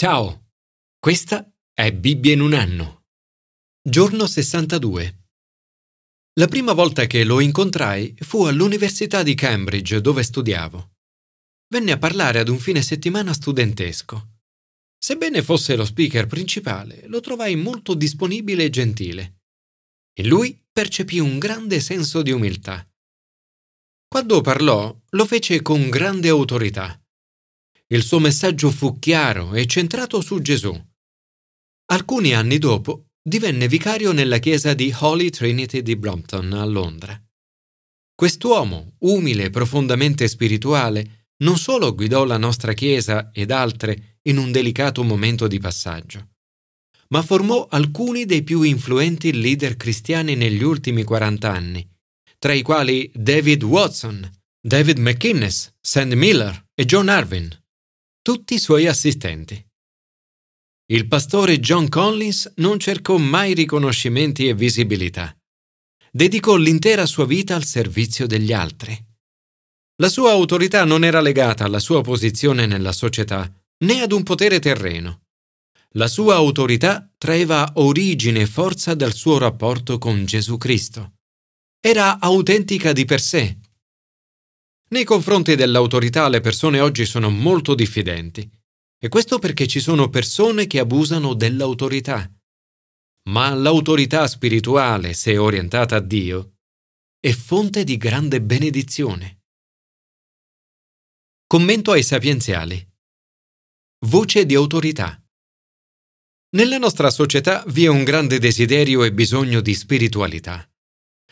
Ciao, questa è Bibbia in un anno. Giorno 62. La prima volta che lo incontrai fu all'Università di Cambridge dove studiavo. Venne a parlare ad un fine settimana studentesco. Sebbene fosse lo speaker principale, lo trovai molto disponibile e gentile. In lui percepì un grande senso di umiltà. Quando parlò, lo fece con grande autorità. Il suo messaggio fu chiaro e centrato su Gesù. Alcuni anni dopo divenne vicario nella chiesa di Holy Trinity di Brompton a Londra. Quest'uomo, umile e profondamente spirituale, non solo guidò la nostra chiesa ed altre in un delicato momento di passaggio, ma formò alcuni dei più influenti leader cristiani negli ultimi 40 anni tra i quali David Watson, David McInnes, Sandy Miller e John Arvin, tutti i suoi assistenti. Il pastore John Collins non cercò mai riconoscimenti e visibilità. Dedicò l'intera sua vita al servizio degli altri. La sua autorità non era legata alla sua posizione nella società né ad un potere terreno. La sua autorità traeva origine e forza dal suo rapporto con Gesù Cristo era autentica di per sé. Nei confronti dell'autorità le persone oggi sono molto diffidenti, e questo perché ci sono persone che abusano dell'autorità. Ma l'autorità spirituale, se orientata a Dio, è fonte di grande benedizione. Commento ai sapienziali. Voce di autorità. Nella nostra società vi è un grande desiderio e bisogno di spiritualità.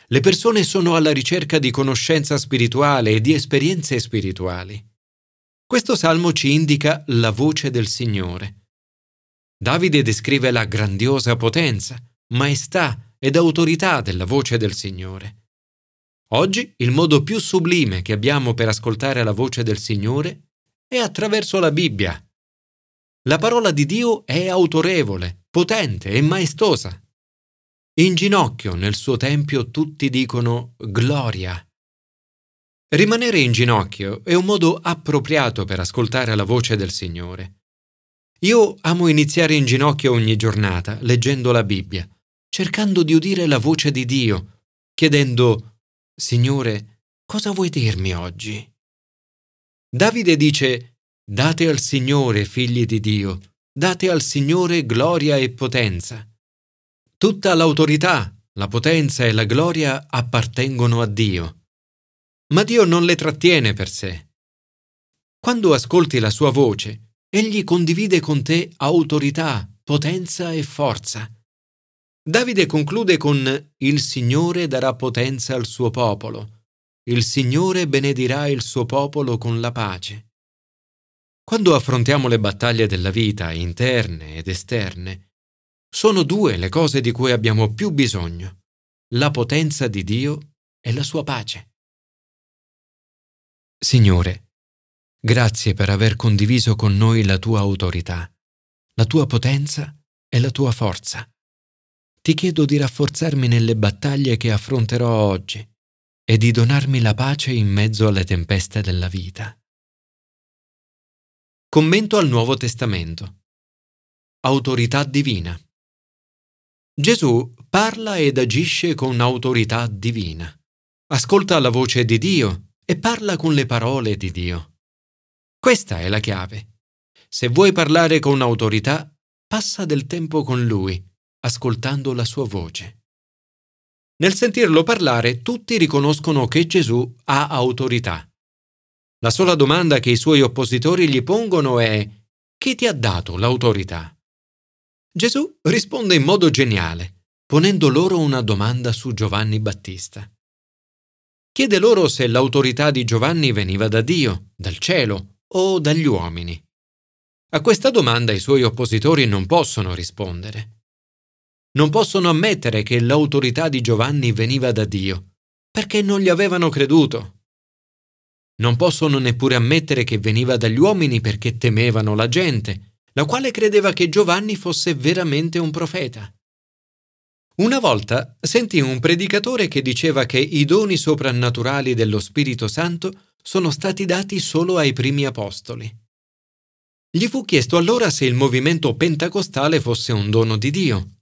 Le persone sono alla ricerca di conoscenza spirituale e di esperienze spirituali. Questo salmo ci indica la voce del Signore. Davide descrive la grandiosa potenza, maestà ed autorità della voce del Signore. Oggi il modo più sublime che abbiamo per ascoltare la voce del Signore è attraverso la Bibbia. La parola di Dio è autorevole, potente e maestosa. In ginocchio nel suo tempio tutti dicono Gloria. Rimanere in ginocchio è un modo appropriato per ascoltare la voce del Signore. Io amo iniziare in ginocchio ogni giornata, leggendo la Bibbia, cercando di udire la voce di Dio, chiedendo Signore, cosa vuoi dirmi oggi? Davide dice Date al Signore, figli di Dio, date al Signore gloria e potenza. Tutta l'autorità, la potenza e la gloria appartengono a Dio. Ma Dio non le trattiene per sé. Quando ascolti la sua voce, Egli condivide con te autorità, potenza e forza. Davide conclude con Il Signore darà potenza al suo popolo. Il Signore benedirà il suo popolo con la pace. Quando affrontiamo le battaglie della vita, interne ed esterne, sono due le cose di cui abbiamo più bisogno, la potenza di Dio e la sua pace. Signore, grazie per aver condiviso con noi la tua autorità, la tua potenza e la tua forza. Ti chiedo di rafforzarmi nelle battaglie che affronterò oggi e di donarmi la pace in mezzo alle tempeste della vita. Commento al Nuovo Testamento. Autorità divina. Gesù parla ed agisce con autorità divina. Ascolta la voce di Dio e parla con le parole di Dio. Questa è la chiave. Se vuoi parlare con autorità, passa del tempo con Lui, ascoltando la sua voce. Nel sentirlo parlare, tutti riconoscono che Gesù ha autorità. La sola domanda che i suoi oppositori gli pongono è chi ti ha dato l'autorità? Gesù risponde in modo geniale, ponendo loro una domanda su Giovanni Battista. Chiede loro se l'autorità di Giovanni veniva da Dio, dal cielo o dagli uomini. A questa domanda i suoi oppositori non possono rispondere. Non possono ammettere che l'autorità di Giovanni veniva da Dio, perché non gli avevano creduto. Non possono neppure ammettere che veniva dagli uomini perché temevano la gente la quale credeva che Giovanni fosse veramente un profeta. Una volta sentì un predicatore che diceva che i doni soprannaturali dello Spirito Santo sono stati dati solo ai primi apostoli. Gli fu chiesto allora se il movimento pentecostale fosse un dono di Dio.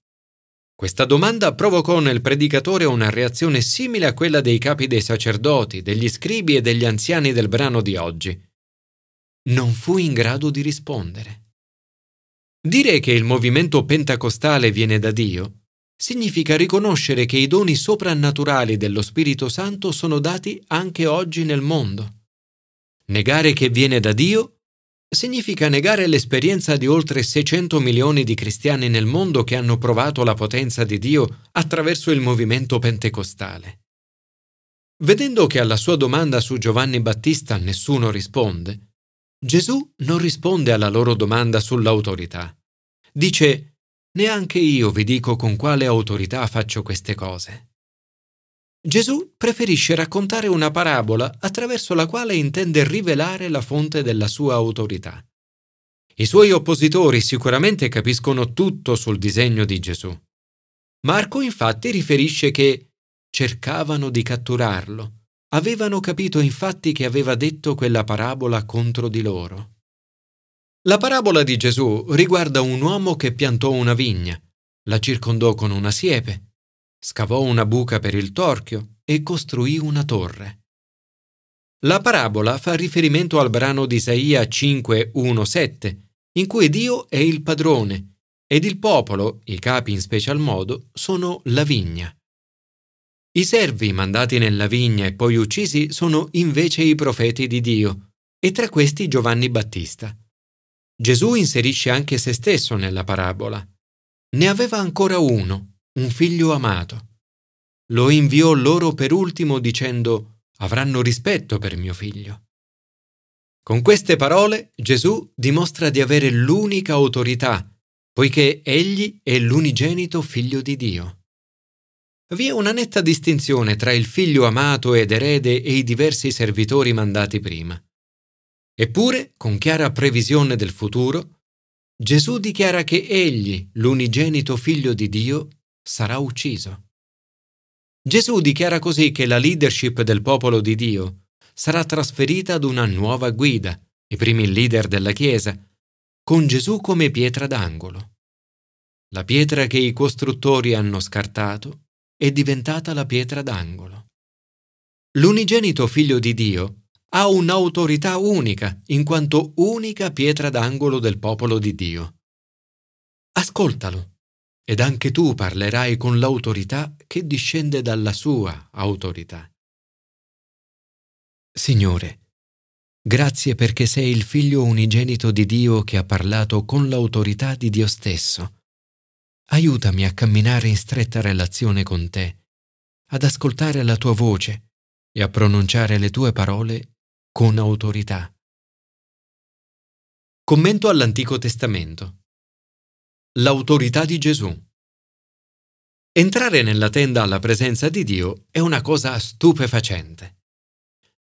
Questa domanda provocò nel predicatore una reazione simile a quella dei capi dei sacerdoti, degli scribi e degli anziani del brano di oggi. Non fu in grado di rispondere. Dire che il movimento pentecostale viene da Dio significa riconoscere che i doni soprannaturali dello Spirito Santo sono dati anche oggi nel mondo. Negare che viene da Dio significa negare l'esperienza di oltre 600 milioni di cristiani nel mondo che hanno provato la potenza di Dio attraverso il movimento pentecostale. Vedendo che alla sua domanda su Giovanni Battista nessuno risponde, Gesù non risponde alla loro domanda sull'autorità. Dice, neanche io vi dico con quale autorità faccio queste cose. Gesù preferisce raccontare una parabola attraverso la quale intende rivelare la fonte della sua autorità. I suoi oppositori sicuramente capiscono tutto sul disegno di Gesù. Marco infatti riferisce che cercavano di catturarlo, avevano capito infatti che aveva detto quella parabola contro di loro. La parabola di Gesù riguarda un uomo che piantò una vigna, la circondò con una siepe, scavò una buca per il torchio e costruì una torre. La parabola fa riferimento al brano di Isaia 5.1.7, in cui Dio è il padrone ed il popolo, i capi in special modo, sono la vigna. I servi mandati nella vigna e poi uccisi sono invece i profeti di Dio, e tra questi Giovanni Battista. Gesù inserisce anche se stesso nella parabola. Ne aveva ancora uno, un figlio amato. Lo inviò loro per ultimo dicendo avranno rispetto per mio figlio. Con queste parole Gesù dimostra di avere l'unica autorità, poiché egli è l'unigenito figlio di Dio. Vi è una netta distinzione tra il figlio amato ed erede e i diversi servitori mandati prima. Eppure, con chiara previsione del futuro, Gesù dichiara che egli, l'unigenito figlio di Dio, sarà ucciso. Gesù dichiara così che la leadership del popolo di Dio sarà trasferita ad una nuova guida, i primi leader della Chiesa, con Gesù come pietra d'angolo. La pietra che i costruttori hanno scartato è diventata la pietra d'angolo. L'unigenito figlio di Dio ha un'autorità unica, in quanto unica pietra d'angolo del popolo di Dio. Ascoltalo ed anche tu parlerai con l'autorità che discende dalla sua autorità. Signore, grazie perché sei il figlio unigenito di Dio che ha parlato con l'autorità di Dio stesso. Aiutami a camminare in stretta relazione con te, ad ascoltare la tua voce e a pronunciare le tue parole con autorità. Commento all'Antico Testamento. L'autorità di Gesù. Entrare nella tenda alla presenza di Dio è una cosa stupefacente.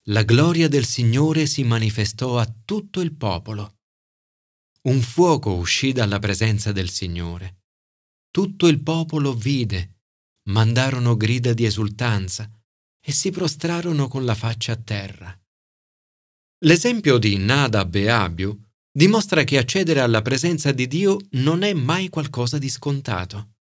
La gloria del Signore si manifestò a tutto il popolo. Un fuoco uscì dalla presenza del Signore. Tutto il popolo vide, mandarono grida di esultanza e si prostrarono con la faccia a terra. L'esempio di Nadab e Abiu dimostra che accedere alla presenza di Dio non è mai qualcosa di scontato.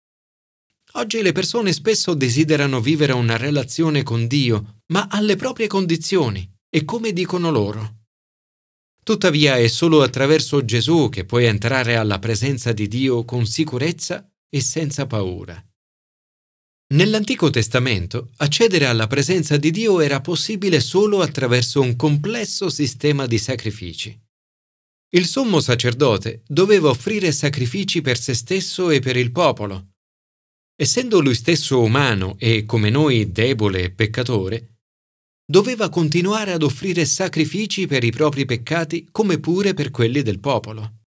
Oggi le persone spesso desiderano vivere una relazione con Dio, ma alle proprie condizioni e come dicono loro. Tuttavia è solo attraverso Gesù che puoi entrare alla presenza di Dio con sicurezza e senza paura. Nell'Antico Testamento accedere alla presenza di Dio era possibile solo attraverso un complesso sistema di sacrifici. Il sommo sacerdote doveva offrire sacrifici per se stesso e per il popolo. Essendo lui stesso umano e come noi debole e peccatore, doveva continuare ad offrire sacrifici per i propri peccati come pure per quelli del popolo.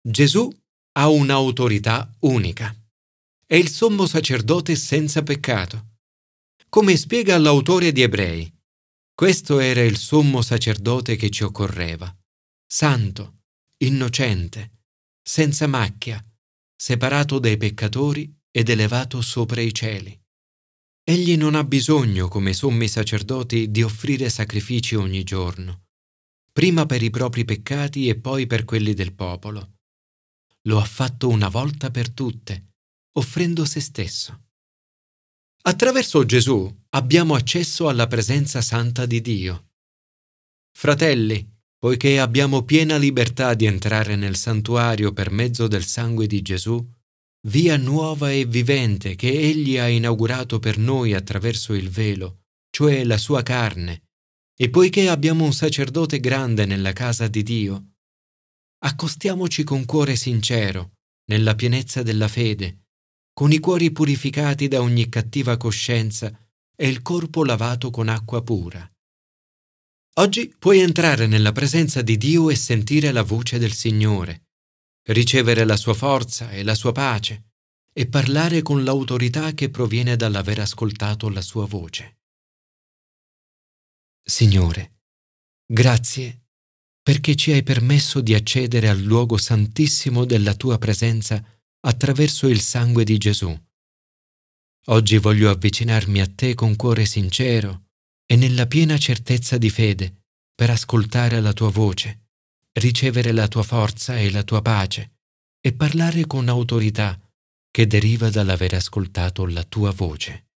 Gesù ha un'autorità unica. È il sommo sacerdote senza peccato. Come spiega l'autore di Ebrei, questo era il sommo sacerdote che ci occorreva santo, innocente, senza macchia, separato dai peccatori ed elevato sopra i cieli. Egli non ha bisogno, come sommi sacerdoti, di offrire sacrifici ogni giorno, prima per i propri peccati e poi per quelli del popolo. Lo ha fatto una volta per tutte, offrendo se stesso. Attraverso Gesù abbiamo accesso alla presenza santa di Dio. Fratelli, poiché abbiamo piena libertà di entrare nel santuario per mezzo del sangue di Gesù, via nuova e vivente che Egli ha inaugurato per noi attraverso il velo, cioè la sua carne, e poiché abbiamo un sacerdote grande nella casa di Dio, accostiamoci con cuore sincero, nella pienezza della fede, con i cuori purificati da ogni cattiva coscienza e il corpo lavato con acqua pura. Oggi puoi entrare nella presenza di Dio e sentire la voce del Signore, ricevere la sua forza e la sua pace e parlare con l'autorità che proviene dall'aver ascoltato la sua voce. Signore, grazie perché ci hai permesso di accedere al luogo santissimo della tua presenza attraverso il sangue di Gesù. Oggi voglio avvicinarmi a te con cuore sincero e nella piena certezza di fede per ascoltare la tua voce, ricevere la tua forza e la tua pace e parlare con autorità che deriva dall'aver ascoltato la tua voce.